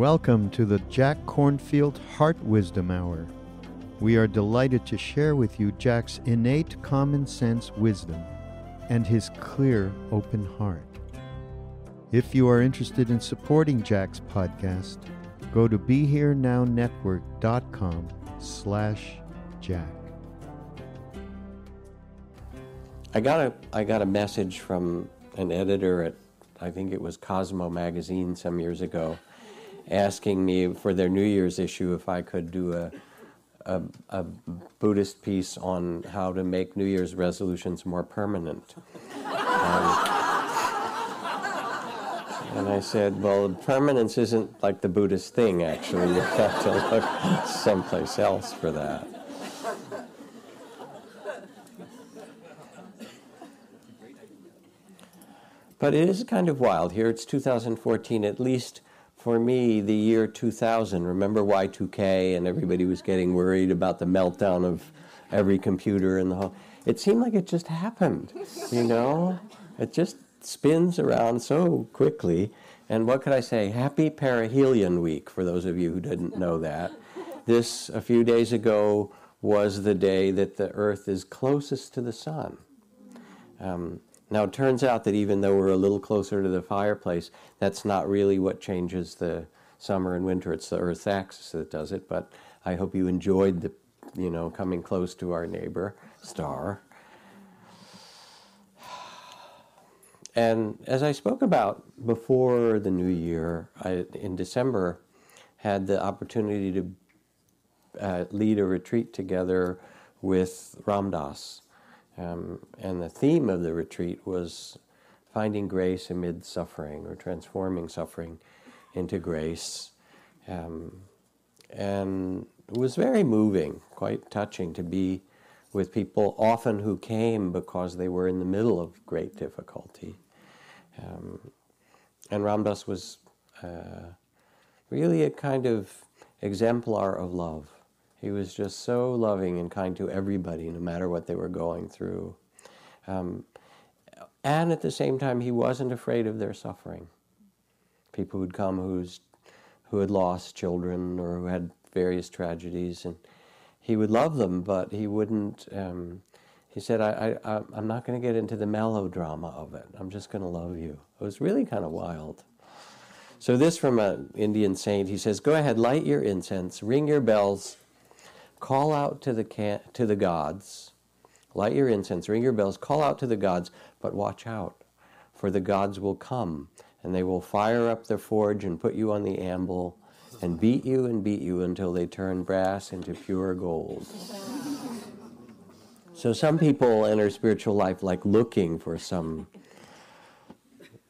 Welcome to the Jack Kornfield Heart Wisdom Hour. We are delighted to share with you Jack's innate common sense wisdom and his clear, open heart. If you are interested in supporting Jack's podcast, go to BeHereNowNetwork.com slash Jack. I got a I got a message from an editor at I think it was Cosmo magazine some years ago asking me for their New Year's issue if I could do a, a, a Buddhist piece on how to make New Year's resolutions more permanent. Um, and I said, well, permanence isn't like the Buddhist thing, actually. You have to look someplace else for that. But it is kind of wild. Here it's 2014, at least for me, the year 2000, remember Y2K and everybody was getting worried about the meltdown of every computer in the whole. It seemed like it just happened, you know? It just spins around so quickly. And what could I say? Happy Perihelion Week, for those of you who didn't know that. This, a few days ago, was the day that the Earth is closest to the Sun. Um, now, it turns out that even though we're a little closer to the fireplace, that's not really what changes the summer and winter. It's the Earth's axis that does it. But I hope you enjoyed the, you know, coming close to our neighbor star. And as I spoke about before the new year, I, in December, had the opportunity to uh, lead a retreat together with Ram Dass um, and the theme of the retreat was finding grace amid suffering or transforming suffering into grace. Um, and it was very moving, quite touching to be with people often who came because they were in the middle of great difficulty. Um, and Ram Dass was uh, really a kind of exemplar of love. He was just so loving and kind to everybody, no matter what they were going through. Um, and at the same time, he wasn't afraid of their suffering. People who'd come who's, who had lost children or who had various tragedies, and he would love them, but he wouldn't. Um, he said, I, I, I'm not going to get into the melodrama of it. I'm just going to love you. It was really kind of wild. So, this from an Indian saint, he says, Go ahead, light your incense, ring your bells, call out to the, can- to the gods, light your incense, ring your bells, call out to the gods, but watch out, for the gods will come, and they will fire up the forge and put you on the anvil, and beat you and beat you until they turn brass into pure gold. So some people enter spiritual life like looking for some,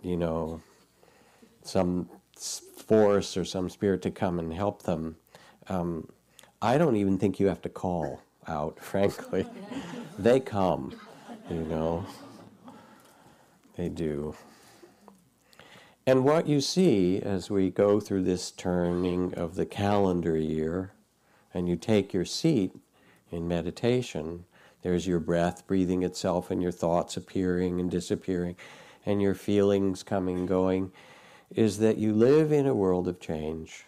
you know, some force or some spirit to come and help them. Um, I don't even think you have to call out, frankly. they come, you know. They do. And what you see as we go through this turning of the calendar year and you take your seat in meditation, there's your breath breathing itself and your thoughts appearing and disappearing and your feelings coming and going, is that you live in a world of change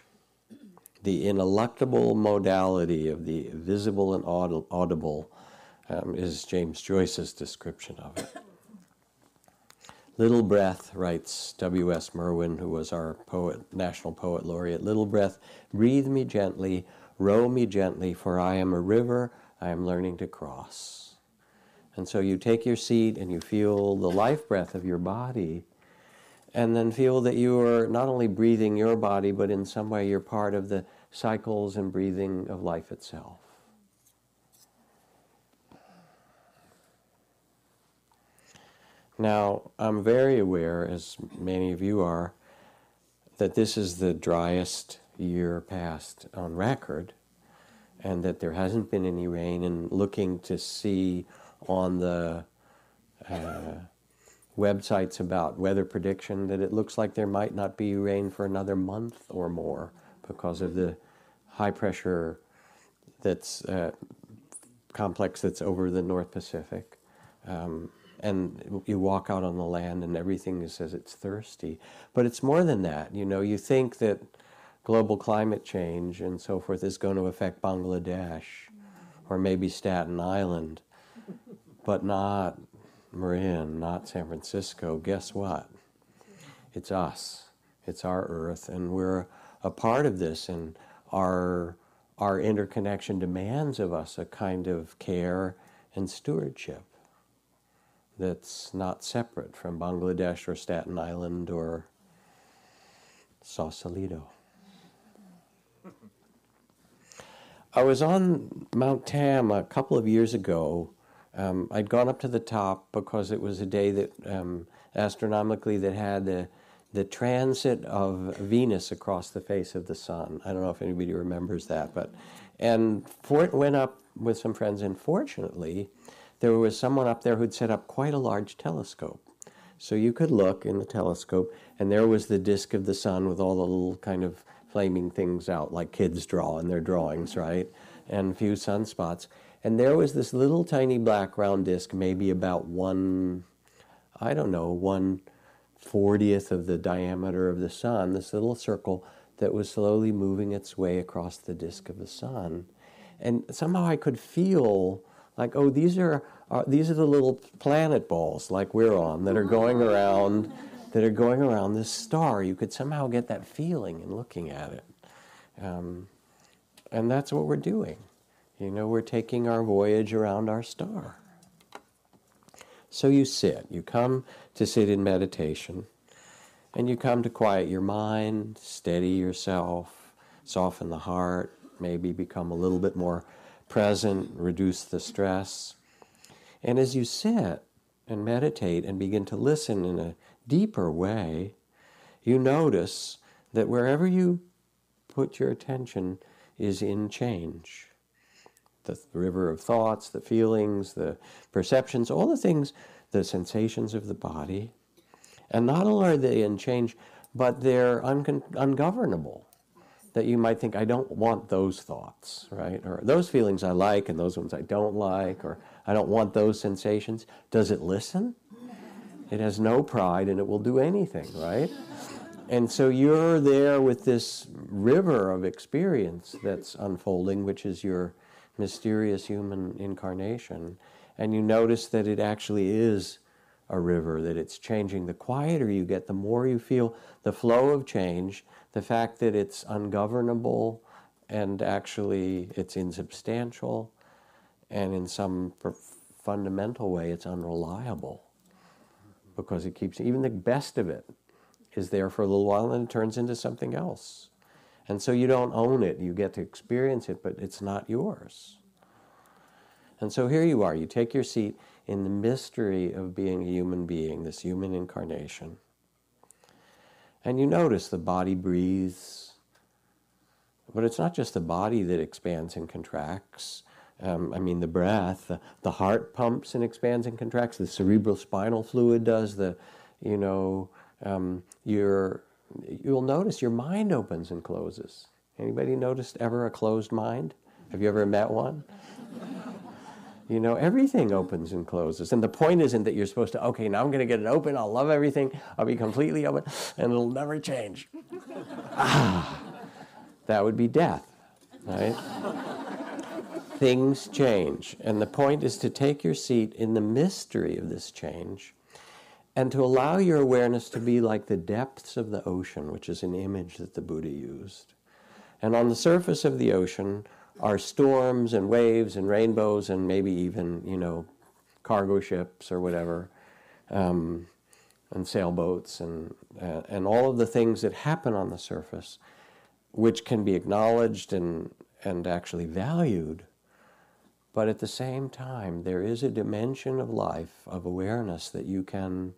the ineluctable modality of the visible and audible um, is James Joyce's description of it. Little breath, writes W.S. Merwin, who was our poet, national poet laureate. Little breath, breathe me gently, row me gently, for I am a river I am learning to cross. And so you take your seat and you feel the life breath of your body, and then feel that you are not only breathing your body, but in some way you're part of the cycles and breathing of life itself. Now, I'm very aware, as many of you are, that this is the driest year past on record, and that there hasn't been any rain, and looking to see on the uh, websites about weather prediction that it looks like there might not be rain for another month or more because of the high pressure that's uh, complex that's over the North Pacific. Um, and you walk out on the land and everything says it's thirsty. But it's more than that. You know, you think that global climate change and so forth is going to affect Bangladesh or maybe Staten Island, but not Marin, not San Francisco. Guess what? It's us. It's our earth, and we're a part of this, and our our interconnection demands of us a kind of care and stewardship that's not separate from Bangladesh or Staten Island or Sausalito. I was on Mount Tam a couple of years ago. Um, I'd gone up to the top because it was a day that um, astronomically that had the the transit of Venus across the face of the sun. I don't know if anybody remembers that, but and for, went up with some friends, and fortunately, there was someone up there who'd set up quite a large telescope. So you could look in the telescope, and there was the disk of the sun with all the little kind of flaming things out, like kids draw in their drawings, right? And a few sunspots. And there was this little tiny black round disk, maybe about one, I don't know, one fortieth of the diameter of the sun, this little circle that was slowly moving its way across the disk of the sun. And somehow I could feel like, oh, these are, uh, these are the little planet balls like we're on that are going around that are going around this star. You could somehow get that feeling in looking at it. Um, and that's what we're doing. You know, we're taking our voyage around our star. So you sit, you come to sit in meditation, and you come to quiet your mind, steady yourself, soften the heart, maybe become a little bit more present, reduce the stress. And as you sit and meditate and begin to listen in a deeper way, you notice that wherever you put your attention is in change. The river of thoughts, the feelings, the perceptions, all the things, the sensations of the body. And not only are they in change, but they're un- ungovernable that you might think, I don't want those thoughts, right? Or those feelings I like and those ones I don't like, or I don't want those sensations. Does it listen? It has no pride and it will do anything, right? And so you're there with this river of experience that's unfolding, which is your mysterious human incarnation. And you notice that it actually is a river, that it's changing. The quieter you get, the more you feel the flow of change the fact that it's ungovernable and actually it's insubstantial and in some fundamental way it's unreliable because it keeps even the best of it is there for a little while and it turns into something else and so you don't own it you get to experience it but it's not yours and so here you are you take your seat in the mystery of being a human being this human incarnation and you notice the body breathes. But it's not just the body that expands and contracts. Um, I mean, the breath, the, the, heart pumps and expands and contracts. The cerebral spinal fluid does. The, you know, um, your, you'll notice your mind opens and closes. Anybody noticed ever a closed mind? Have you ever met one? You know, everything opens and closes. And the point isn't that you're supposed to, okay, now I'm going to get it open. I'll love everything. I'll be completely open, and it'll never change. ah, that would be death, right? things change. And the point is to take your seat in the mystery of this change and to allow your awareness to be like the depths of the ocean, which is an image that the Buddha used. And on the surface of the ocean are storms and waves and rainbows and maybe even, you know, cargo ships or whatever, um, and sailboats and, uh, and all of the things that happen on the surface, which can be acknowledged and, and actually valued. But at the same time, there is a dimension of life, of awareness that you can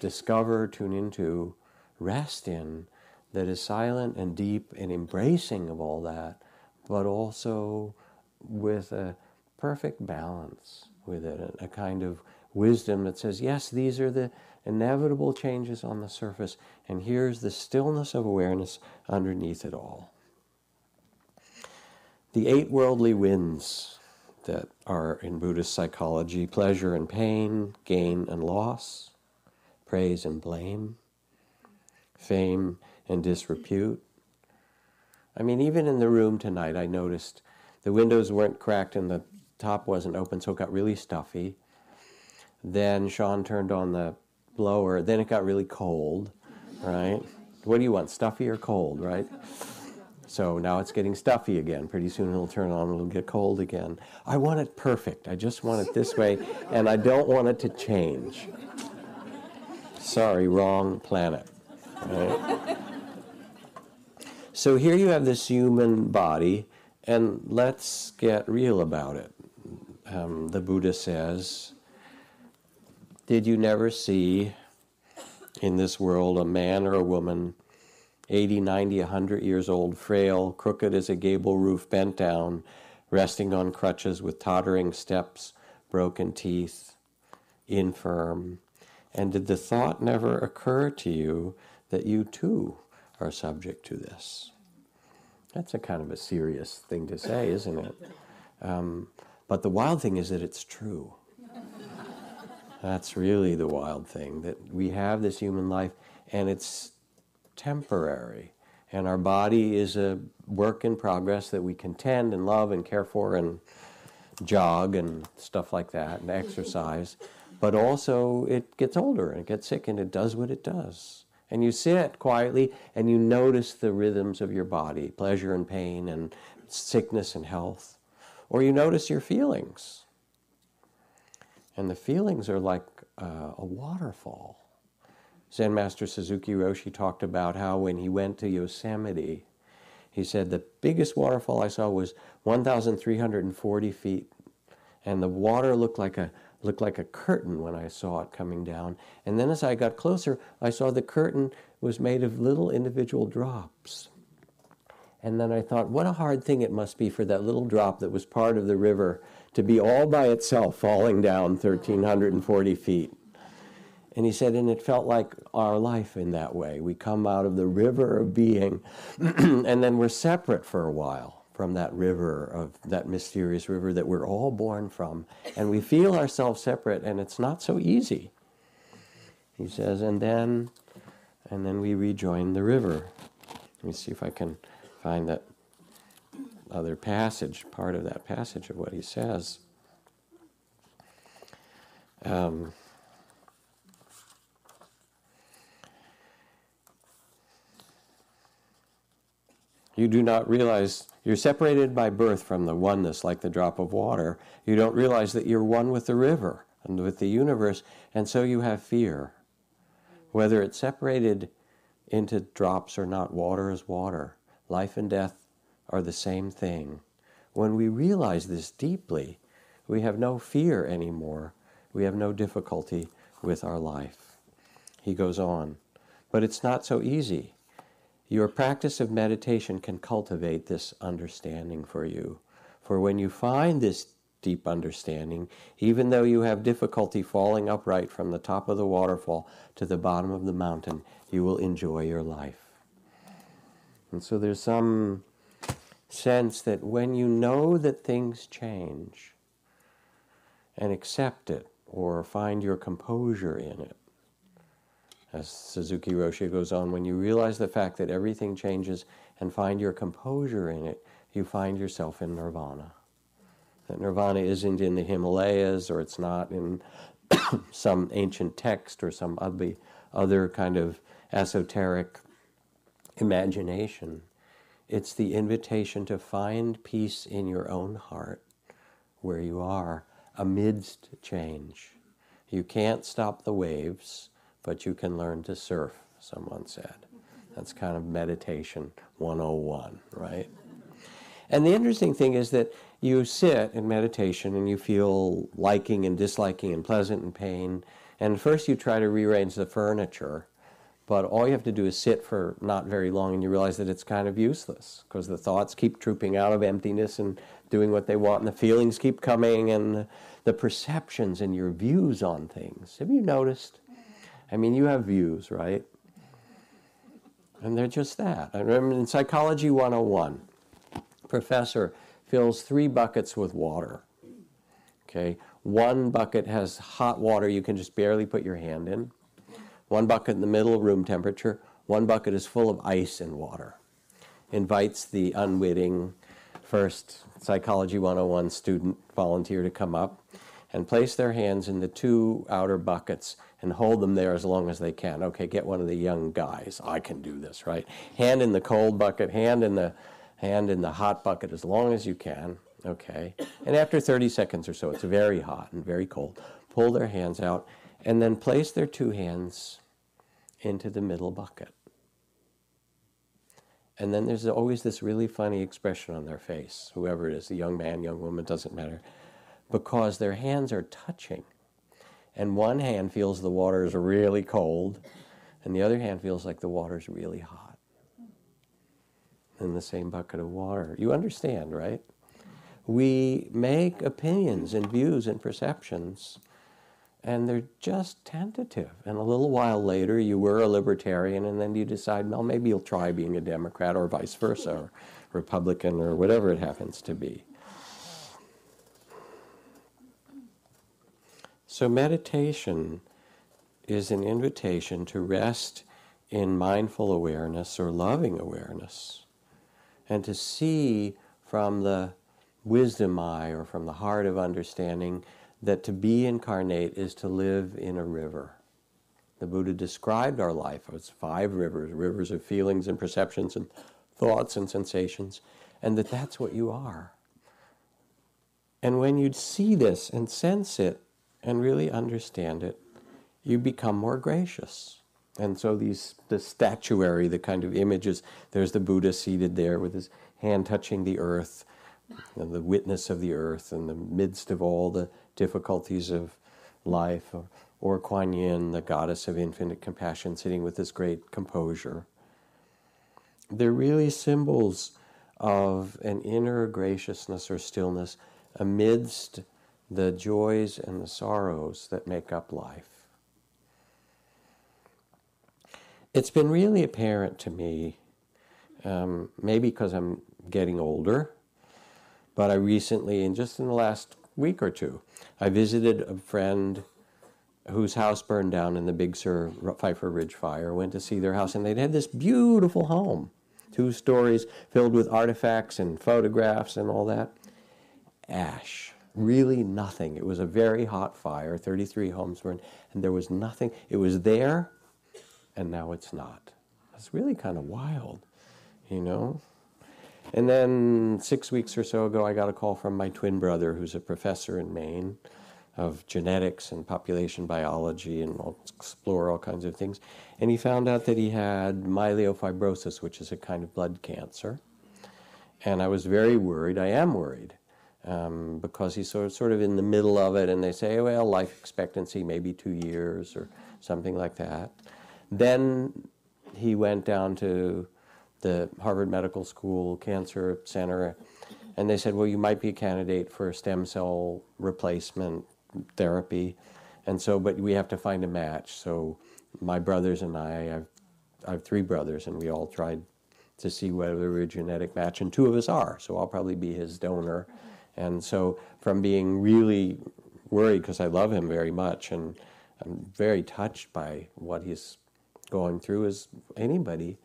discover, tune into, rest in, that is silent and deep and embracing of all that, but also with a perfect balance with it, a, kind of wisdom that says, yes, these are the inevitable changes on the surface, and here's the stillness of awareness underneath it all. The eight worldly winds that are in Buddhist psychology pleasure and pain, gain and loss, praise and blame, fame and disrepute. I mean, even in the room tonight, I noticed the windows weren't cracked and the top wasn't open, so it got really stuffy. Then Sean turned on the blower, then it got really cold, right? What do you want, stuffy or cold, right? So now it's getting stuffy again. Pretty soon it'll turn on, it'll get cold again. I want it perfect. I just want it this way, and I don't want it to change. Sorry, wrong planet. Right? So here you have this human body, and let's get real about it. Um, the Buddha says, Did you never see in this world a man or a woman 80, 90, 100 years old, frail, crooked as a gable roof, bent down, resting on crutches with tottering steps, broken teeth, infirm. And did the thought never occur to you that you too are subject to this? That's a kind of a serious thing to say, isn't it? Um, but the wild thing is that it's true. That's really the wild thing that we have this human life and it's temporary. And our body is a work in progress that we contend and love and care for and jog and stuff like that and exercise. But also, it gets older and it gets sick and it does what it does. And you sit quietly and you notice the rhythms of your body pleasure and pain and sickness and health. Or you notice your feelings. And the feelings are like uh, a waterfall. Zen Master Suzuki Roshi talked about how when he went to Yosemite, he said the biggest waterfall I saw was 1,340 feet, and the water looked like a looked like a curtain when I saw it coming down. And then as I got closer, I saw the curtain was made of little individual drops. And then I thought, what a hard thing it must be for that little drop that was part of the river to be all by itself falling down 1,340 feet. And he said, and it felt like our life in that way. We come out of the river of being, and then we're separate for a while from that river, of that mysterious river that we're all born from. And we feel ourselves separate, and it's not so easy. He says, and then, and then we rejoin the river. Let me see if I can find that other passage, part of that passage of what he says. Um, You do not realize you're separated by birth from the oneness, like the drop of water. You don't realize that you're one with the river and with the universe, and so you have fear. Whether it's separated into drops or not, water is water. Life and death are the same thing. When we realize this deeply, we have no fear anymore. We have no difficulty with our life. He goes on. But it's not so easy. Your practice of meditation can cultivate this understanding for you. For when you find this deep understanding, even though you have difficulty falling upright from the top of the waterfall to the bottom of the mountain, you will enjoy your life. And so there's some sense that when you know that things change and accept it or find your composure in it, as Suzuki Roshi goes on, when you realize the fact that everything changes and find your composure in it, you find yourself in nirvana. that nirvana isn't in the Himalayas or it's not in some ancient text or some ugly other kind of esoteric imagination. It's the invitation to find peace in your own heart where you are amidst change. You can't stop the waves, but you can learn to surf, someone said. That's kind of meditation 101, right? And the interesting thing is that you sit in meditation and you feel liking and disliking and pleasant and pain. And first you try to rearrange the furniture, but all you have to do is sit for not very long and you realize that it's kind of useless because the thoughts keep trooping out of emptiness and doing what they want and the feelings keep coming and the perceptions and your views on things. Have you noticed? I mean, you have views, right? And they're just that. I remember in Psychology 101, professor fills three buckets with water. Okay, one bucket has hot water you can just barely put your hand in. One bucket in the middle, room temperature. One bucket is full of ice and water. Invites the unwitting first Psychology 101 student volunteer to come up and place their hands in the two outer buckets and hold them there as long as they can. Okay, get one of the young guys. I can do this, right? Hand in the cold bucket, hand in the hand in the hot bucket as long as you can. Okay. And after 30 seconds or so, it's very hot and very cold. Pull their hands out and then place their two hands into the middle bucket. And then there's always this really funny expression on their face, whoever it is, the young man, young woman, doesn't matter, because their hands are touching. And one hand feels the water is really cold, and the other hand feels like the water is really hot in the same bucket of water. You understand, right? We make opinions and views and perceptions, and they're just tentative. And a little while later, you were a libertarian, and then you decide, well, maybe you'll try being a Democrat, or vice versa, or Republican, or whatever it happens to be. So, meditation is an invitation to rest in mindful awareness or loving awareness and to see from the wisdom eye or from the heart of understanding that to be incarnate is to live in a river. The Buddha described our life as five rivers, rivers of feelings and perceptions and thoughts and sensations, and that that's what you are. And when you'd see this and sense it and really understand it, you become more gracious. And so these the statuary, the kind of images, there's the Buddha seated there with his hand touching the earth, and the witness of the earth in the midst of all the difficulties of life, or, or Kuan Yin, the goddess of infinite compassion, sitting with this great composure. They're really symbols of an inner graciousness or stillness amidst the joys and the sorrows that make up life. It's been really apparent to me, um, maybe because I'm getting older, but I recently, and just in the last week or two, I visited a friend whose house burned down in the Big Sur Pfeiffer Ridge fire. Went to see their house, and they'd had this beautiful home, two stories filled with artifacts and photographs and all that. Ash, really nothing. It was a very hot fire, 33 homes burned, and there was nothing. It was there, and now it's not. It's really kind of wild, you know? And then six weeks or so ago, I got a call from my twin brother, who's a professor in Maine of genetics and population biology, and will explore all kinds of things. And he found out that he had myelofibrosis, which is a kind of blood cancer. And I was very worried. I am worried. Um, because he's sort of, sort of in the middle of it, and they say, well, life expectancy maybe two years or something like that. Then he went down to the Harvard Medical School Cancer Center, and they said, well, you might be a candidate for stem cell replacement therapy. And so, but we have to find a match. So my brothers and I, I've, I have three brothers, and we all tried to see whether we're a genetic match, and two of us are. So I'll probably be his donor. And so, from being really worried because I love him very much, and I'm very touched by what he's going through as anybody.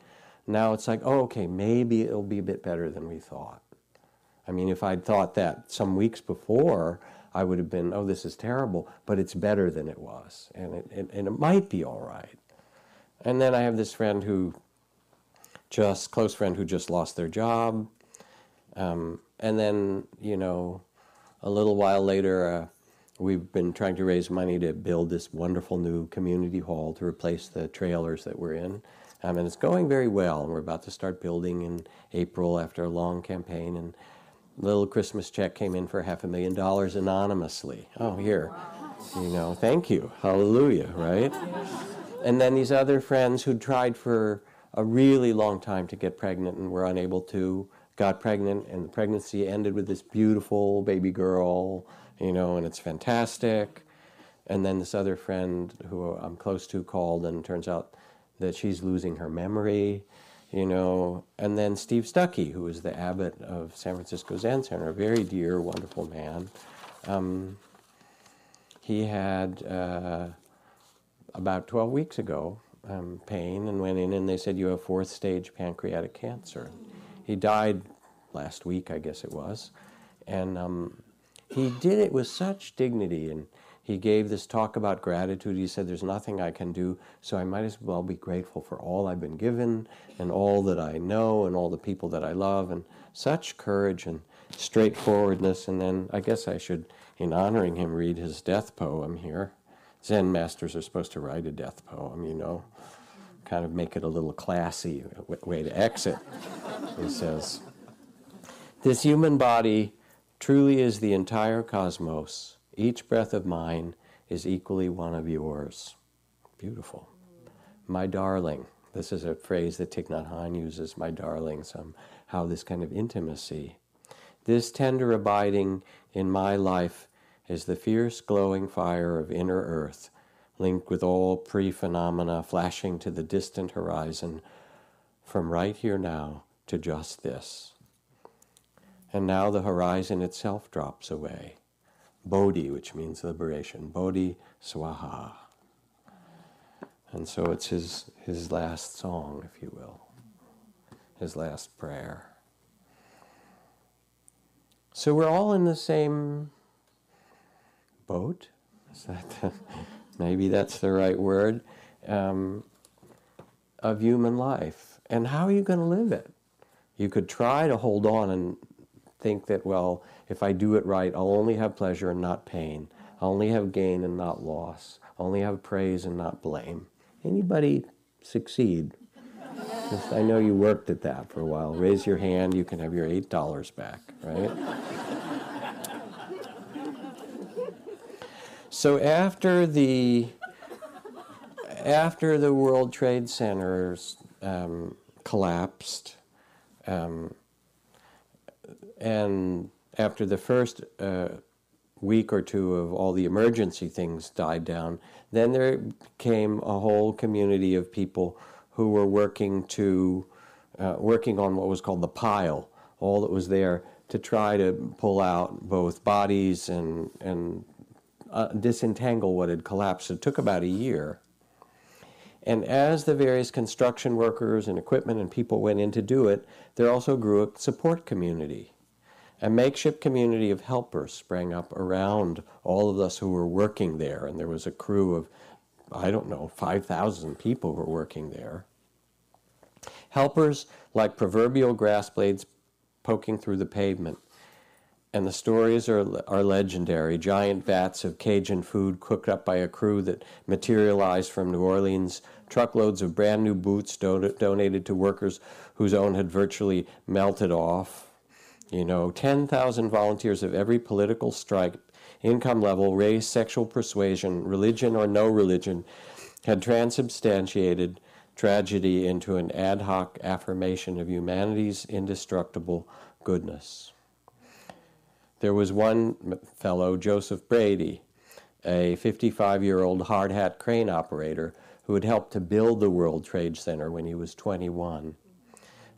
Now it's like, oh, okay, maybe it'll be a bit better than we thought. I mean, if I'd thought that some weeks before, I would have been, oh, this is terrible, but it's better than it was, and it, and it might be all right. And then I have this friend who just, close friend who just lost their job. Um, and then, you know, a little while later, uh, we've been trying to raise money to build this wonderful new community hall to replace the trailers that we're in. Um, and it's going very well. And we're about to start building in April after a long campaign. And a little Christmas check came in for half a million dollars anonymously. Oh, here. You know, thank you. Hallelujah, right? And then these other friends who tried for a really long time to get pregnant and were unable to got pregnant, and the pregnancy ended with this beautiful baby girl, you know, and it's fantastic. And then this other friend who I'm close to called, and turns out that she's losing her memory, you know. And then Steve Stücky, who is the abbot of San Francisco Zen Center, a very dear, wonderful man. Um, he had uh, about 12 weeks ago um, pain and went in and they said you have fourth stage pancreatic cancer. He died last week, I guess it was, and um, he did it with such dignity and he gave this talk about gratitude. He said, There's nothing I can do, so I might as well be grateful for all I've been given and all that I know and all the people that I love, and such courage and straightforwardness. And then I guess I should, in honoring him, read his death poem here. Zen masters are supposed to write a death poem, you know, kind of make it a little classy way to exit. He says, This human body truly is the entire cosmos each breath of mine is equally one of yours. Beautiful. My darling. This is a phrase that Thich Nhat Hanh uses, my darling, somehow this kind of intimacy. This tender abiding in my life is the fierce glowing fire of inner earth, linked with all pre phenomena flashing to the distant horizon, from right here now to just this. And now the horizon itself drops away Bodhi, which means liberation. Bodhi Swaha. And so it's his, his last song, if you will, his last prayer. So we're all in the same boat. Is that the, maybe that's the right word um, of human life. And how are you going to live it? You could try to hold on and think that, well, if I do it right, I'll only have pleasure and not pain. I'll only have gain and not loss. I'll only have praise and not blame. Anybody succeed? I know you worked at that for a while. Raise your hand, you can have your $8 back, right? So after the after the World Trade Centers um, collapsed, um, and after the first uh, week or two of all the emergency things died down, then there came a whole community of people who were working to uh, working on what was called the pile, all that was there to try to pull out both bodies and and uh, disentangle what had collapsed. It took about a year. And as the various construction workers and equipment and people went in to do it, there also grew a support community a makeshift community of helpers sprang up around all of us who were working there, and there was a crew of, I don't know, 5,000 people were working there. Helpers like proverbial grass blades poking through the pavement. And the stories are, are legendary. Giant vats of Cajun food cooked up by a crew that materialized from New Orleans, truckloads of brand new boots don- donated to workers whose own had virtually melted off, you know, 10,000 volunteers of every political stripe, income level, race, sexual persuasion, religion or no religion, had transubstantiated tragedy into an ad hoc affirmation of humanity's indestructible goodness. There was one fellow, Joseph Brady, a 55 year old hard hat crane operator who had helped to build the World Trade Center when he was 21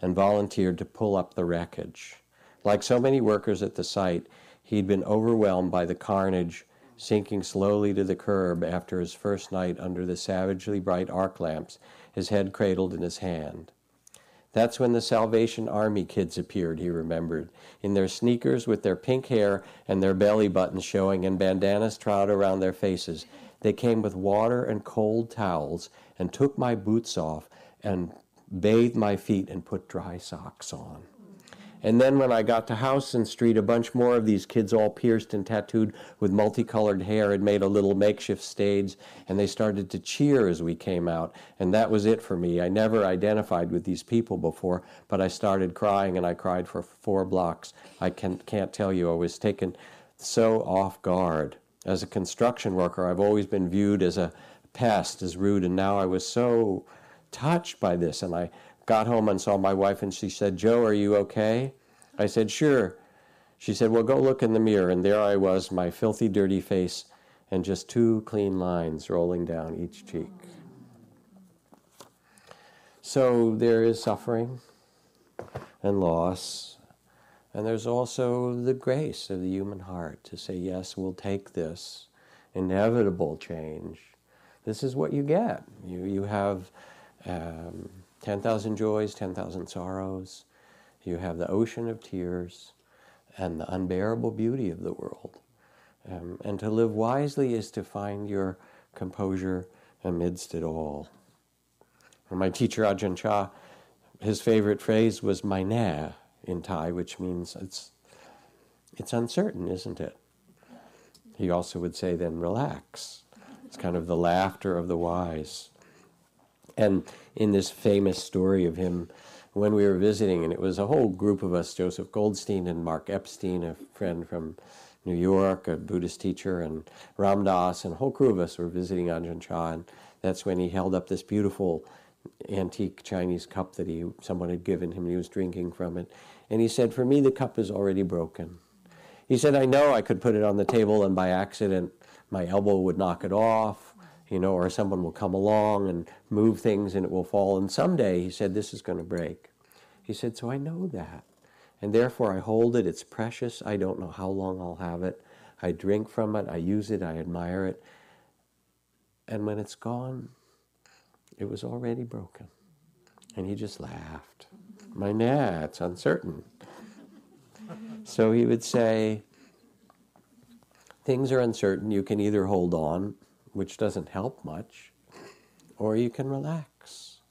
and volunteered to pull up the wreckage. Like so many workers at the site, he'd been overwhelmed by the carnage, sinking slowly to the curb after his first night under the savagely bright arc lamps, his head cradled in his hand. That's when the Salvation Army kids appeared, he remembered, in their sneakers with their pink hair and their belly buttons showing and bandanas tied around their faces. They came with water and cold towels and took my boots off and bathed my feet and put dry socks on. And then when I got to Houston Street, a bunch more of these kids, all pierced and tattooed with multicolored hair, had made a little makeshift stage, and they started to cheer as we came out. And that was it for me. I never identified with these people before, but I started crying, and I cried for four blocks. I can, can't tell you, I was taken so off guard. As a construction worker, I've always been viewed as a pest, as rude, and now I was so touched by this, and I got home and saw my wife, and she said, Joe, are you okay? I said, Sure. She said, Well, go look in the mirror. And there I was, my filthy, dirty face, and just two clean lines rolling down each cheek. So there is suffering and loss. And there's also the grace of the human heart to say, Yes, we'll take this inevitable change. This is what you get. You, you have. Um, 10,000 joys, 10,000 sorrows. You have the ocean of tears and the unbearable beauty of the world. Um, and to live wisely is to find your composure amidst it all. And my teacher Ajahn Chah, his favorite phrase was "mai in Thai, which means it's, it's uncertain, isn't it? He also would say, then relax. It's kind of the laughter of the wise. And in this famous story of him when we were visiting, and it was a whole group of us Joseph Goldstein and Mark Epstein, a friend from New York, a Buddhist teacher, and Ram Dass, and a whole crew of us were visiting Ajahn Chah. And that's when he held up this beautiful antique Chinese cup that he someone had given him, and he was drinking from it. And he said, For me, the cup is already broken. He said, I know I could put it on the table, and by accident, my elbow would knock it off you know, or someone will come along and move things and it will fall. And someday, he said, this is going to break. He said, so I know that. And therefore, I hold it. It's precious. I don't know how long I'll have it. I drink from it. I use it. I admire it. And when it's gone, it was already broken. And he just laughed. My nah, it's uncertain. So he would say, things are uncertain. You can either hold on which doesn't help much, or you can relax.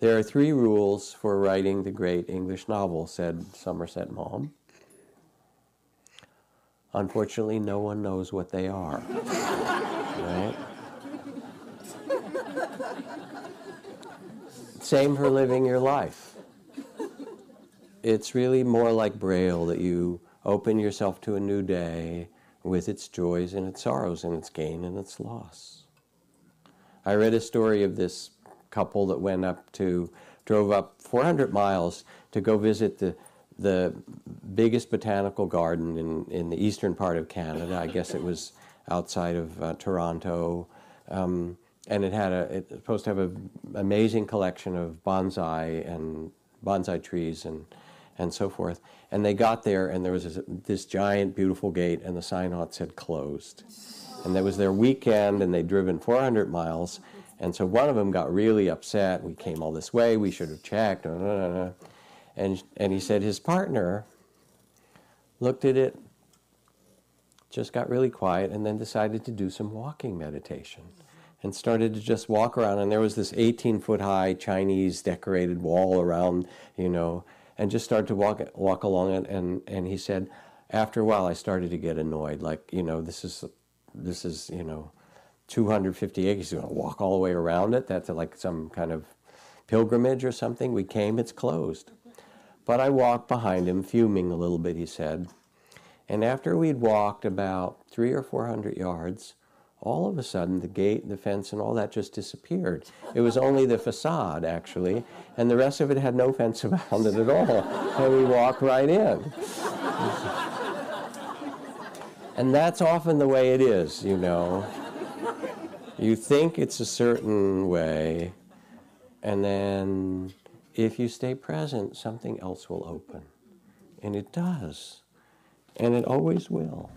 There are three rules for writing the great English novel, said Somerset Maugham. Unfortunately, no one knows what they are. right? Same for living your life. It's really more like Braille that you open yourself to a new day with its joys and its sorrows and its gain and its loss. I read a story of this couple that went up to, drove up 400 miles to go visit the, the biggest botanical garden in, in the eastern part of Canada. I guess it was outside of uh, Toronto. Um, and it had a, it's supposed to have an amazing collection of bonsai and bonsai trees and and so forth. And they got there, and there was this, this giant, beautiful gate, and the sign said closed. And that was their weekend, and they'd driven 400 miles. And so one of them got really upset. We came all this way. We should have checked. And, and he said his partner looked at it, just got really quiet, and then decided to do some walking meditation and started to just walk around. And there was this 18 foot high Chinese decorated wall around, you know, and just started to walk walk along it. And and he said, after a while, I started to get annoyed. Like you know, this is this is you know, 250 acres. You want to walk all the way around it? That's like some kind of pilgrimage or something. We came, it's closed. But I walked behind him, fuming a little bit. He said, and after we'd walked about three or four hundred yards all of a sudden the gate, and the fence, and all that just disappeared. It was only the facade, actually, and the rest of it had no fence around it at all. And we walked right in. and that's often the way it is, you know. You think it's a certain way, and then if you stay present, something else will open. And it does. And it always will.